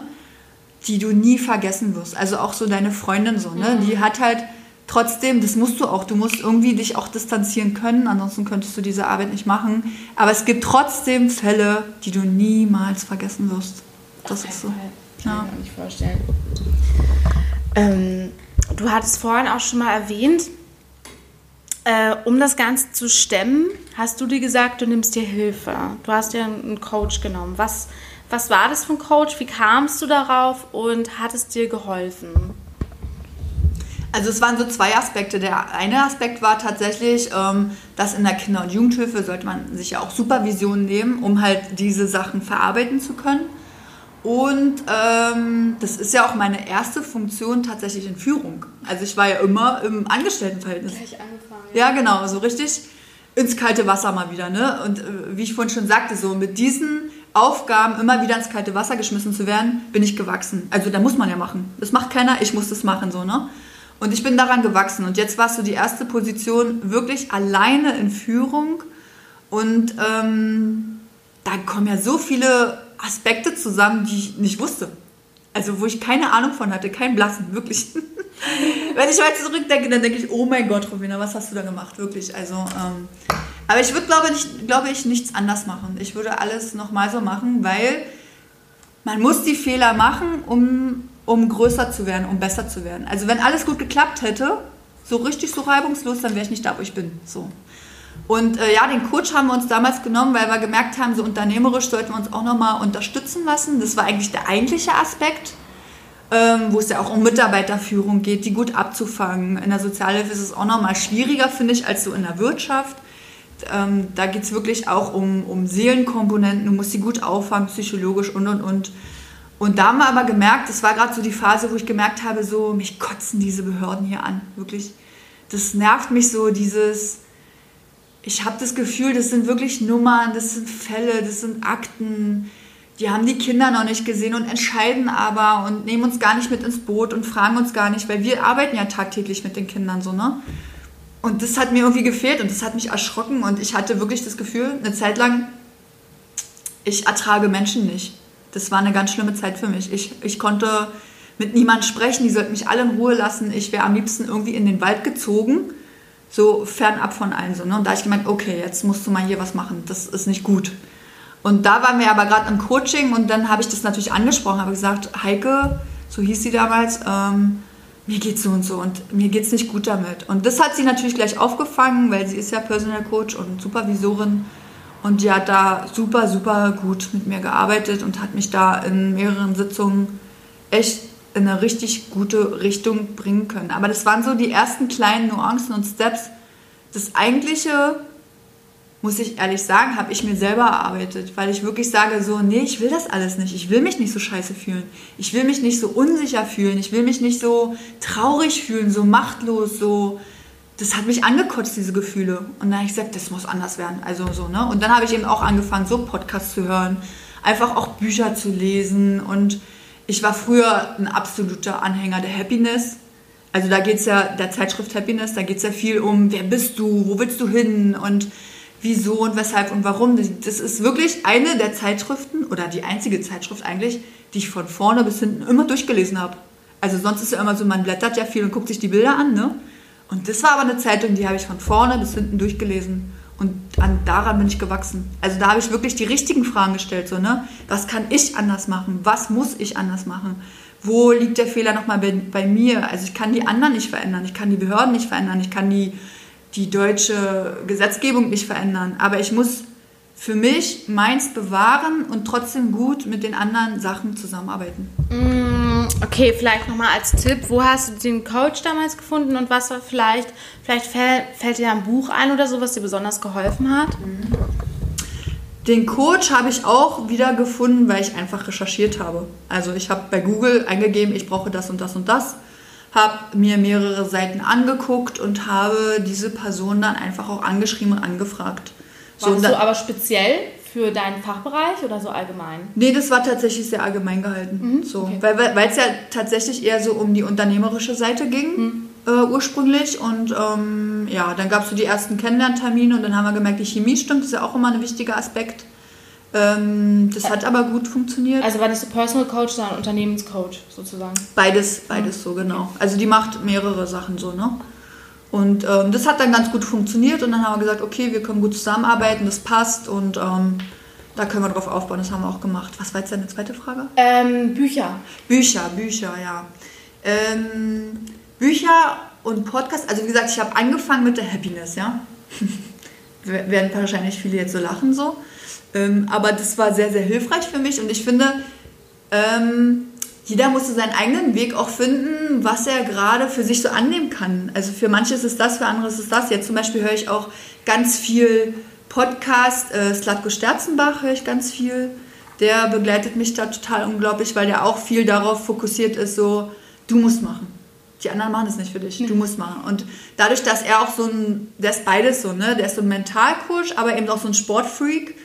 Die du nie vergessen wirst. Also auch so deine Freundin, so, ne? Die hat halt, trotzdem, das musst du auch, du musst irgendwie dich auch distanzieren können, ansonsten könntest du diese Arbeit nicht machen. Aber es gibt trotzdem Fälle, die du niemals vergessen wirst. Das ist so. Kann ja. ich mir nicht vorstellen. Ähm, du hattest vorhin auch schon mal erwähnt, äh, um das Ganze zu stemmen, hast du dir gesagt, du nimmst dir Hilfe. Du hast dir einen Coach genommen. Was, was war das für ein Coach? Wie kamst du darauf und hat es dir geholfen? Also es waren so zwei Aspekte. Der eine Aspekt war tatsächlich, ähm, dass in der Kinder- und Jugendhilfe sollte man sich ja auch Supervision nehmen, um halt diese Sachen verarbeiten zu können. Und ähm, das ist ja auch meine erste Funktion tatsächlich in Führung. Also ich war ja immer im Angestelltenverhältnis. Gleich angefangen. Ja, genau, so richtig ins kalte Wasser mal wieder. Ne? Und äh, wie ich vorhin schon sagte, so mit diesen Aufgaben immer wieder ins kalte Wasser geschmissen zu werden, bin ich gewachsen. Also da muss man ja machen. Das macht keiner, ich muss das machen, so, ne? Und ich bin daran gewachsen. Und jetzt warst du die erste Position wirklich alleine in Führung. Und ähm, da kommen ja so viele Aspekte zusammen, die ich nicht wusste. Also wo ich keine Ahnung von hatte, kein Blassen, wirklich. Wenn ich heute zurückdenke, dann denke ich, oh mein Gott, Robina, was hast du da gemacht? Wirklich. Also, ähm, aber ich würde, glaube, nicht, glaube ich, nichts anders machen. Ich würde alles nochmal so machen, weil man muss die Fehler machen, um um größer zu werden, um besser zu werden. Also wenn alles gut geklappt hätte, so richtig so reibungslos, dann wäre ich nicht da, wo ich bin. So. Und äh, ja, den Coach haben wir uns damals genommen, weil wir gemerkt haben, so unternehmerisch sollten wir uns auch nochmal unterstützen lassen. Das war eigentlich der eigentliche Aspekt, ähm, wo es ja auch um Mitarbeiterführung geht, die gut abzufangen. In der Sozialhilfe ist es auch nochmal schwieriger, finde ich, als so in der Wirtschaft. Ähm, da geht es wirklich auch um, um Seelenkomponenten, du musst sie gut auffangen, psychologisch und und und. Und da haben wir aber gemerkt, das war gerade so die Phase, wo ich gemerkt habe, so, mich kotzen diese Behörden hier an. Wirklich. Das nervt mich so, dieses, ich habe das Gefühl, das sind wirklich Nummern, das sind Fälle, das sind Akten. Die haben die Kinder noch nicht gesehen und entscheiden aber und nehmen uns gar nicht mit ins Boot und fragen uns gar nicht, weil wir arbeiten ja tagtäglich mit den Kindern so, ne? Und das hat mir irgendwie gefehlt und das hat mich erschrocken und ich hatte wirklich das Gefühl, eine Zeit lang, ich ertrage Menschen nicht das war eine ganz schlimme Zeit für mich. Ich, ich konnte mit niemandem sprechen, die sollten mich alle in Ruhe lassen. Ich wäre am liebsten irgendwie in den Wald gezogen, so fernab von allen. So, ne? Und da habe ich gemerkt, okay, jetzt musst du mal hier was machen, das ist nicht gut. Und da waren wir aber gerade im Coaching und dann habe ich das natürlich angesprochen, habe gesagt, Heike, so hieß sie damals, ähm, mir geht's so und so und mir geht's nicht gut damit. Und das hat sie natürlich gleich aufgefangen, weil sie ist ja Personal Coach und Supervisorin und die hat da super, super gut mit mir gearbeitet und hat mich da in mehreren Sitzungen echt in eine richtig gute Richtung bringen können. Aber das waren so die ersten kleinen Nuancen und Steps. Das eigentliche, muss ich ehrlich sagen, habe ich mir selber erarbeitet, weil ich wirklich sage so, nee, ich will das alles nicht. Ich will mich nicht so scheiße fühlen. Ich will mich nicht so unsicher fühlen. Ich will mich nicht so traurig fühlen, so machtlos, so das hat mich angekotzt, diese Gefühle. Und dann habe ich gesagt, das muss anders werden. Also so, ne? Und dann habe ich eben auch angefangen, so Podcasts zu hören, einfach auch Bücher zu lesen. Und ich war früher ein absoluter Anhänger der Happiness. Also da geht es ja, der Zeitschrift Happiness, da geht es ja viel um, wer bist du, wo willst du hin und wieso und weshalb und warum. Das ist wirklich eine der Zeitschriften oder die einzige Zeitschrift eigentlich, die ich von vorne bis hinten immer durchgelesen habe. Also sonst ist ja immer so, man blättert ja viel und guckt sich die Bilder an, ne? Und das war aber eine Zeitung, die habe ich von vorne bis hinten durchgelesen. Und an, daran bin ich gewachsen. Also da habe ich wirklich die richtigen Fragen gestellt. So, ne? Was kann ich anders machen? Was muss ich anders machen? Wo liegt der Fehler nochmal bei, bei mir? Also ich kann die anderen nicht verändern. Ich kann die Behörden nicht verändern. Ich kann die die deutsche Gesetzgebung nicht verändern. Aber ich muss für mich meins bewahren und trotzdem gut mit den anderen Sachen zusammenarbeiten. Mm, okay, vielleicht nochmal als Tipp, wo hast du den Coach damals gefunden und was war vielleicht, vielleicht fällt, fällt dir ein Buch ein oder so, was dir besonders geholfen hat? Den Coach habe ich auch wieder gefunden, weil ich einfach recherchiert habe. Also ich habe bei Google eingegeben, ich brauche das und das und das, habe mir mehrere Seiten angeguckt und habe diese Person dann einfach auch angeschrieben und angefragt. Warst so, du aber speziell für deinen Fachbereich oder so allgemein? Nee, das war tatsächlich sehr allgemein gehalten. Mhm, so. okay. Weil es ja tatsächlich eher so um die unternehmerische Seite ging. Mhm. Äh, ursprünglich und ähm, ja, dann gab es so die ersten Kennenlerntermine und dann haben wir gemerkt, die Chemie stimmt, das ist ja auch immer ein wichtiger Aspekt. Ähm, das hat aber gut funktioniert. Also war nicht so Personal Coach, sondern Unternehmenscoach sozusagen? Beides, beides mhm. so, genau. Also die macht mehrere Sachen so, ne? Und ähm, das hat dann ganz gut funktioniert und dann haben wir gesagt, okay, wir können gut zusammenarbeiten, das passt und ähm, da können wir drauf aufbauen. Das haben wir auch gemacht. Was war jetzt deine zweite Frage? Ähm, Bücher. Bücher, Bücher, ja. Ähm, Bücher und Podcast. Also wie gesagt, ich habe angefangen mit der Happiness, ja. Werden wahrscheinlich viele jetzt so lachen so. Ähm, aber das war sehr, sehr hilfreich für mich und ich finde, ähm, jeder musste seinen eigenen Weg auch finden, was er gerade für sich so annehmen kann. Also für manche ist es das, für andere ist es das. Jetzt zum Beispiel höre ich auch ganz viel Podcast, äh, Slatko Sterzenbach höre ich ganz viel. Der begleitet mich da total unglaublich, weil der auch viel darauf fokussiert ist, so, du musst machen. Die anderen machen es nicht für dich, du musst machen. Und dadurch, dass er auch so ein, der ist beides so, ne? Der ist so ein Mentalcoach, aber eben auch so ein Sportfreak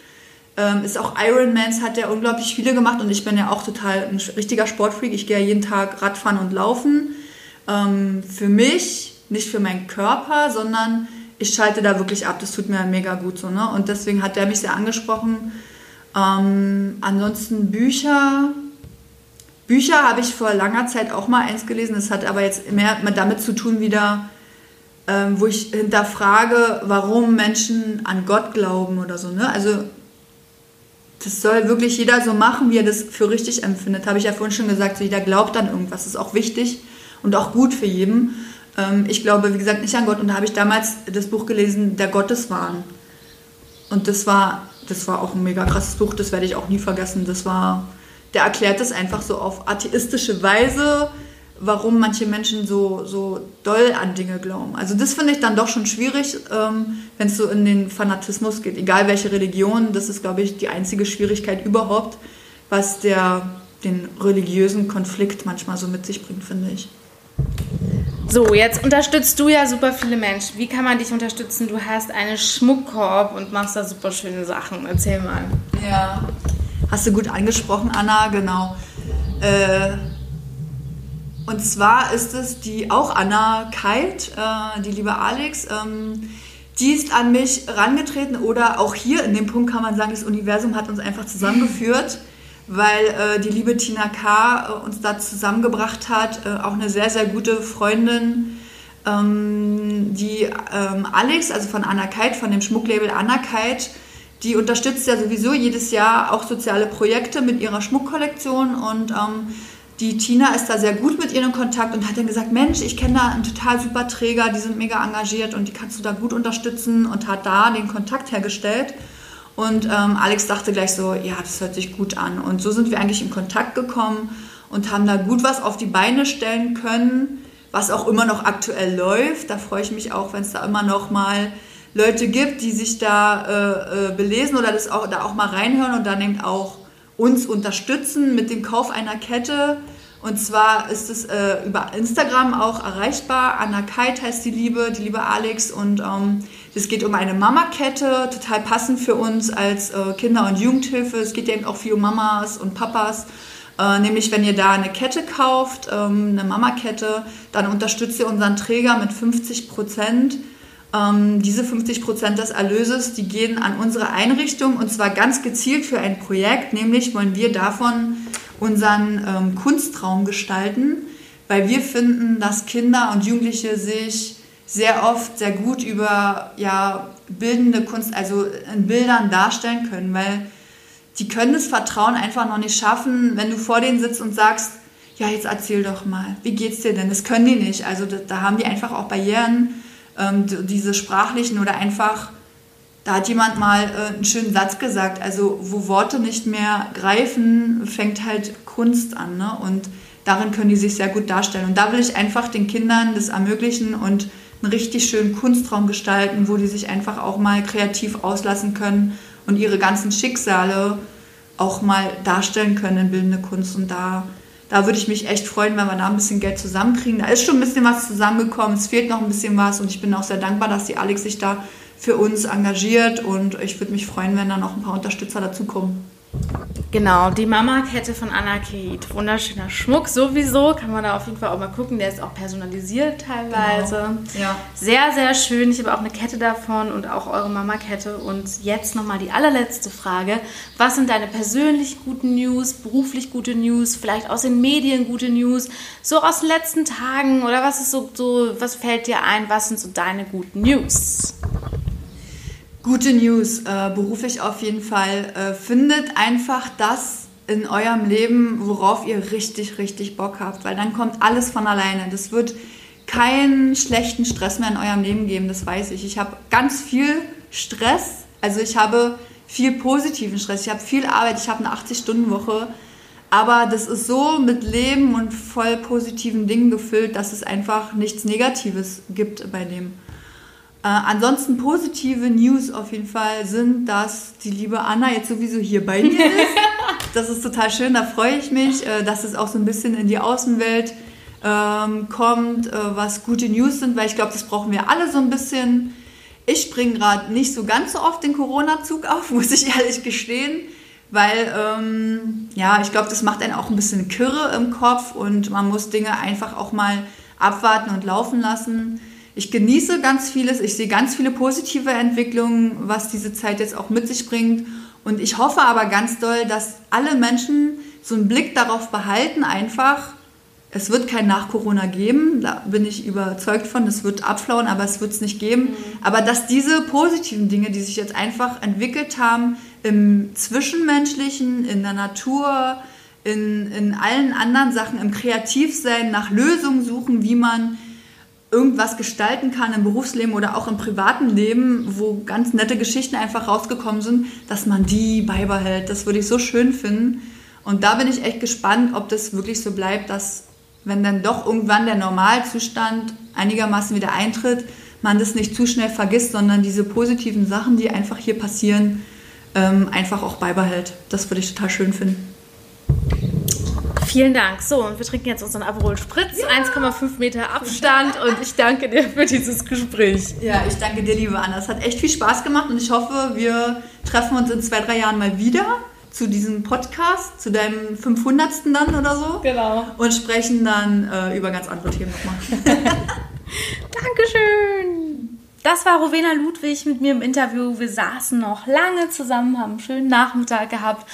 ähm, ist auch Ironmans, hat er unglaublich viele gemacht und ich bin ja auch total ein richtiger Sportfreak. Ich gehe ja jeden Tag Radfahren und Laufen. Ähm, für mich, nicht für meinen Körper, sondern ich schalte da wirklich ab. Das tut mir mega gut so. Ne? Und deswegen hat er mich sehr angesprochen. Ähm, ansonsten Bücher. Bücher habe ich vor langer Zeit auch mal eins gelesen. Das hat aber jetzt mehr damit zu tun, wieder, ähm, wo ich hinterfrage, warum Menschen an Gott glauben oder so. Ne? Also das soll wirklich jeder so machen, wie er das für richtig empfindet. Habe ich ja vorhin schon gesagt, so jeder glaubt an irgendwas. Das ist auch wichtig und auch gut für jeden. Ähm, ich glaube, wie gesagt, nicht an Gott. Und da habe ich damals das Buch gelesen, Der Gotteswahn. Und das war, das war auch ein mega krasses Buch, das werde ich auch nie vergessen. Das war, der erklärt das einfach so auf atheistische Weise, warum manche Menschen so, so doll an Dinge glauben. Also das finde ich dann doch schon schwierig, ähm, wenn es so in den Fanatismus geht. Egal welche Religion, das ist, glaube ich, die einzige Schwierigkeit überhaupt, was der, den religiösen Konflikt manchmal so mit sich bringt, finde ich. So, jetzt unterstützt du ja super viele Menschen. Wie kann man dich unterstützen? Du hast einen Schmuckkorb und machst da super schöne Sachen. Erzähl mal. Ja, hast du gut angesprochen, Anna, genau. Äh, und zwar ist es die auch Anna Kalt, äh, die liebe Alex. Ähm, die ist an mich rangetreten oder auch hier in dem Punkt kann man sagen, das Universum hat uns einfach zusammengeführt, weil äh, die liebe Tina K. Äh, uns da zusammengebracht hat. Äh, auch eine sehr, sehr gute Freundin. Ähm, die ähm, Alex, also von Anna Kalt, von dem Schmucklabel Anna Kalt, die unterstützt ja sowieso jedes Jahr auch soziale Projekte mit ihrer Schmuckkollektion und ähm, die Tina ist da sehr gut mit ihr in Kontakt und hat dann gesagt, Mensch, ich kenne da einen total super Träger, die sind mega engagiert und die kannst du da gut unterstützen und hat da den Kontakt hergestellt. Und ähm, Alex dachte gleich so, ja, das hört sich gut an. Und so sind wir eigentlich in Kontakt gekommen und haben da gut was auf die Beine stellen können, was auch immer noch aktuell läuft. Da freue ich mich auch, wenn es da immer noch mal Leute gibt, die sich da äh, äh, belesen oder das auch, da auch mal reinhören und dann eben auch uns unterstützen mit dem Kauf einer Kette. Und zwar ist es äh, über Instagram auch erreichbar. Anna Kite heißt die Liebe, die liebe Alex. Und ähm, es geht um eine Mama-Kette, total passend für uns als äh, Kinder- und Jugendhilfe. Es geht ja eben auch viel um Mamas und Papas. Äh, nämlich, wenn ihr da eine Kette kauft, ähm, eine Mama-Kette, dann unterstützt ihr unseren Träger mit 50 Prozent. Ähm, diese 50 Prozent des Erlöses, die gehen an unsere Einrichtung und zwar ganz gezielt für ein Projekt, nämlich wollen wir davon unseren ähm, Kunstraum gestalten, weil wir finden, dass Kinder und Jugendliche sich sehr oft sehr gut über ja, bildende Kunst, also in Bildern darstellen können, weil die können das Vertrauen einfach noch nicht schaffen, wenn du vor denen sitzt und sagst, ja, jetzt erzähl doch mal, wie geht's dir denn? Das können die nicht. Also da, da haben die einfach auch Barrieren ähm, diese sprachlichen oder einfach, da hat jemand mal äh, einen schönen Satz gesagt, also wo Worte nicht mehr greifen, fängt halt Kunst an. Ne? Und darin können die sich sehr gut darstellen. Und da will ich einfach den Kindern das ermöglichen und einen richtig schönen Kunstraum gestalten, wo die sich einfach auch mal kreativ auslassen können und ihre ganzen Schicksale auch mal darstellen können in bildende Kunst. Und da, da würde ich mich echt freuen, wenn wir da ein bisschen Geld zusammenkriegen. Da ist schon ein bisschen was zusammengekommen, es fehlt noch ein bisschen was und ich bin auch sehr dankbar, dass die Alex sich da für uns engagiert und ich würde mich freuen, wenn da noch ein paar Unterstützer dazukommen. Genau, die Mama-Kette von Anna Kate. Wunderschöner Schmuck sowieso. Kann man da auf jeden Fall auch mal gucken. Der ist auch personalisiert teilweise. Genau. Ja. Sehr, sehr schön. Ich habe auch eine Kette davon und auch eure Mama-Kette. Und jetzt nochmal die allerletzte Frage. Was sind deine persönlich guten News, beruflich gute News, vielleicht aus den Medien gute News, so aus den letzten Tagen oder was ist so, so was fällt dir ein? Was sind so deine guten News? Gute News, äh, beruflich auf jeden Fall. Äh, findet einfach das in eurem Leben, worauf ihr richtig, richtig Bock habt, weil dann kommt alles von alleine. Das wird keinen schlechten Stress mehr in eurem Leben geben, das weiß ich. Ich habe ganz viel Stress, also ich habe viel positiven Stress, ich habe viel Arbeit, ich habe eine 80-Stunden-Woche, aber das ist so mit Leben und voll positiven Dingen gefüllt, dass es einfach nichts Negatives gibt bei dem. Äh, ansonsten positive News auf jeden Fall sind, dass die liebe Anna jetzt sowieso hier bei mir ist. Das ist total schön, da freue ich mich, äh, dass es auch so ein bisschen in die Außenwelt ähm, kommt, äh, was gute News sind, weil ich glaube, das brauchen wir alle so ein bisschen. Ich springe gerade nicht so ganz so oft den Corona-Zug auf, muss ich ehrlich gestehen, weil ähm, ja, ich glaube, das macht einen auch ein bisschen Kirre im Kopf und man muss Dinge einfach auch mal abwarten und laufen lassen ich genieße ganz vieles, ich sehe ganz viele positive Entwicklungen, was diese Zeit jetzt auch mit sich bringt. Und ich hoffe aber ganz doll, dass alle Menschen so einen Blick darauf behalten, einfach, es wird kein Nach-Corona geben, da bin ich überzeugt von, es wird abflauen, aber es wird es nicht geben. Mhm. Aber dass diese positiven Dinge, die sich jetzt einfach entwickelt haben, im Zwischenmenschlichen, in der Natur, in, in allen anderen Sachen, im Kreativsein, nach Lösungen suchen, wie man irgendwas gestalten kann im Berufsleben oder auch im privaten Leben, wo ganz nette Geschichten einfach rausgekommen sind, dass man die beibehält. Das würde ich so schön finden. Und da bin ich echt gespannt, ob das wirklich so bleibt, dass wenn dann doch irgendwann der Normalzustand einigermaßen wieder eintritt, man das nicht zu schnell vergisst, sondern diese positiven Sachen, die einfach hier passieren, ähm, einfach auch beibehält. Das würde ich total schön finden. Vielen Dank. So, und wir trinken jetzt unseren Aperol Spritz, ja. 1,5 Meter Abstand und ich danke dir für dieses Gespräch. Ja, ich danke dir, liebe Anna. Es hat echt viel Spaß gemacht und ich hoffe, wir treffen uns in zwei, drei Jahren mal wieder zu diesem Podcast, zu deinem 500. dann oder so. Genau. Und sprechen dann äh, über ganz andere Themen nochmal. Dankeschön. Das war Rowena Ludwig mit mir im Interview. Wir saßen noch lange zusammen, haben einen schönen Nachmittag gehabt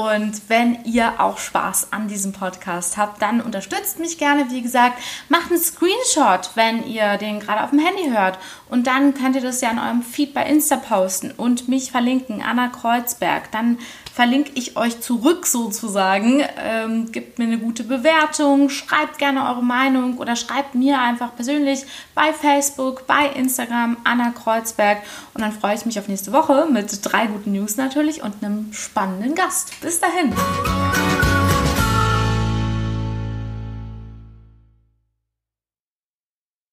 und wenn ihr auch Spaß an diesem Podcast habt, dann unterstützt mich gerne. Wie gesagt, macht einen Screenshot, wenn ihr den gerade auf dem Handy hört. Und dann könnt ihr das ja in eurem Feed bei Insta posten und mich verlinken, Anna Kreuzberg. Dann verlinke ich euch zurück sozusagen. Ähm, gebt mir eine gute Bewertung, schreibt gerne eure Meinung oder schreibt mir einfach persönlich bei Facebook, bei Instagram Anna Kreuzberg. Und dann freue ich mich auf nächste Woche mit drei guten News natürlich und einem spannenden Gast. Bis dahin.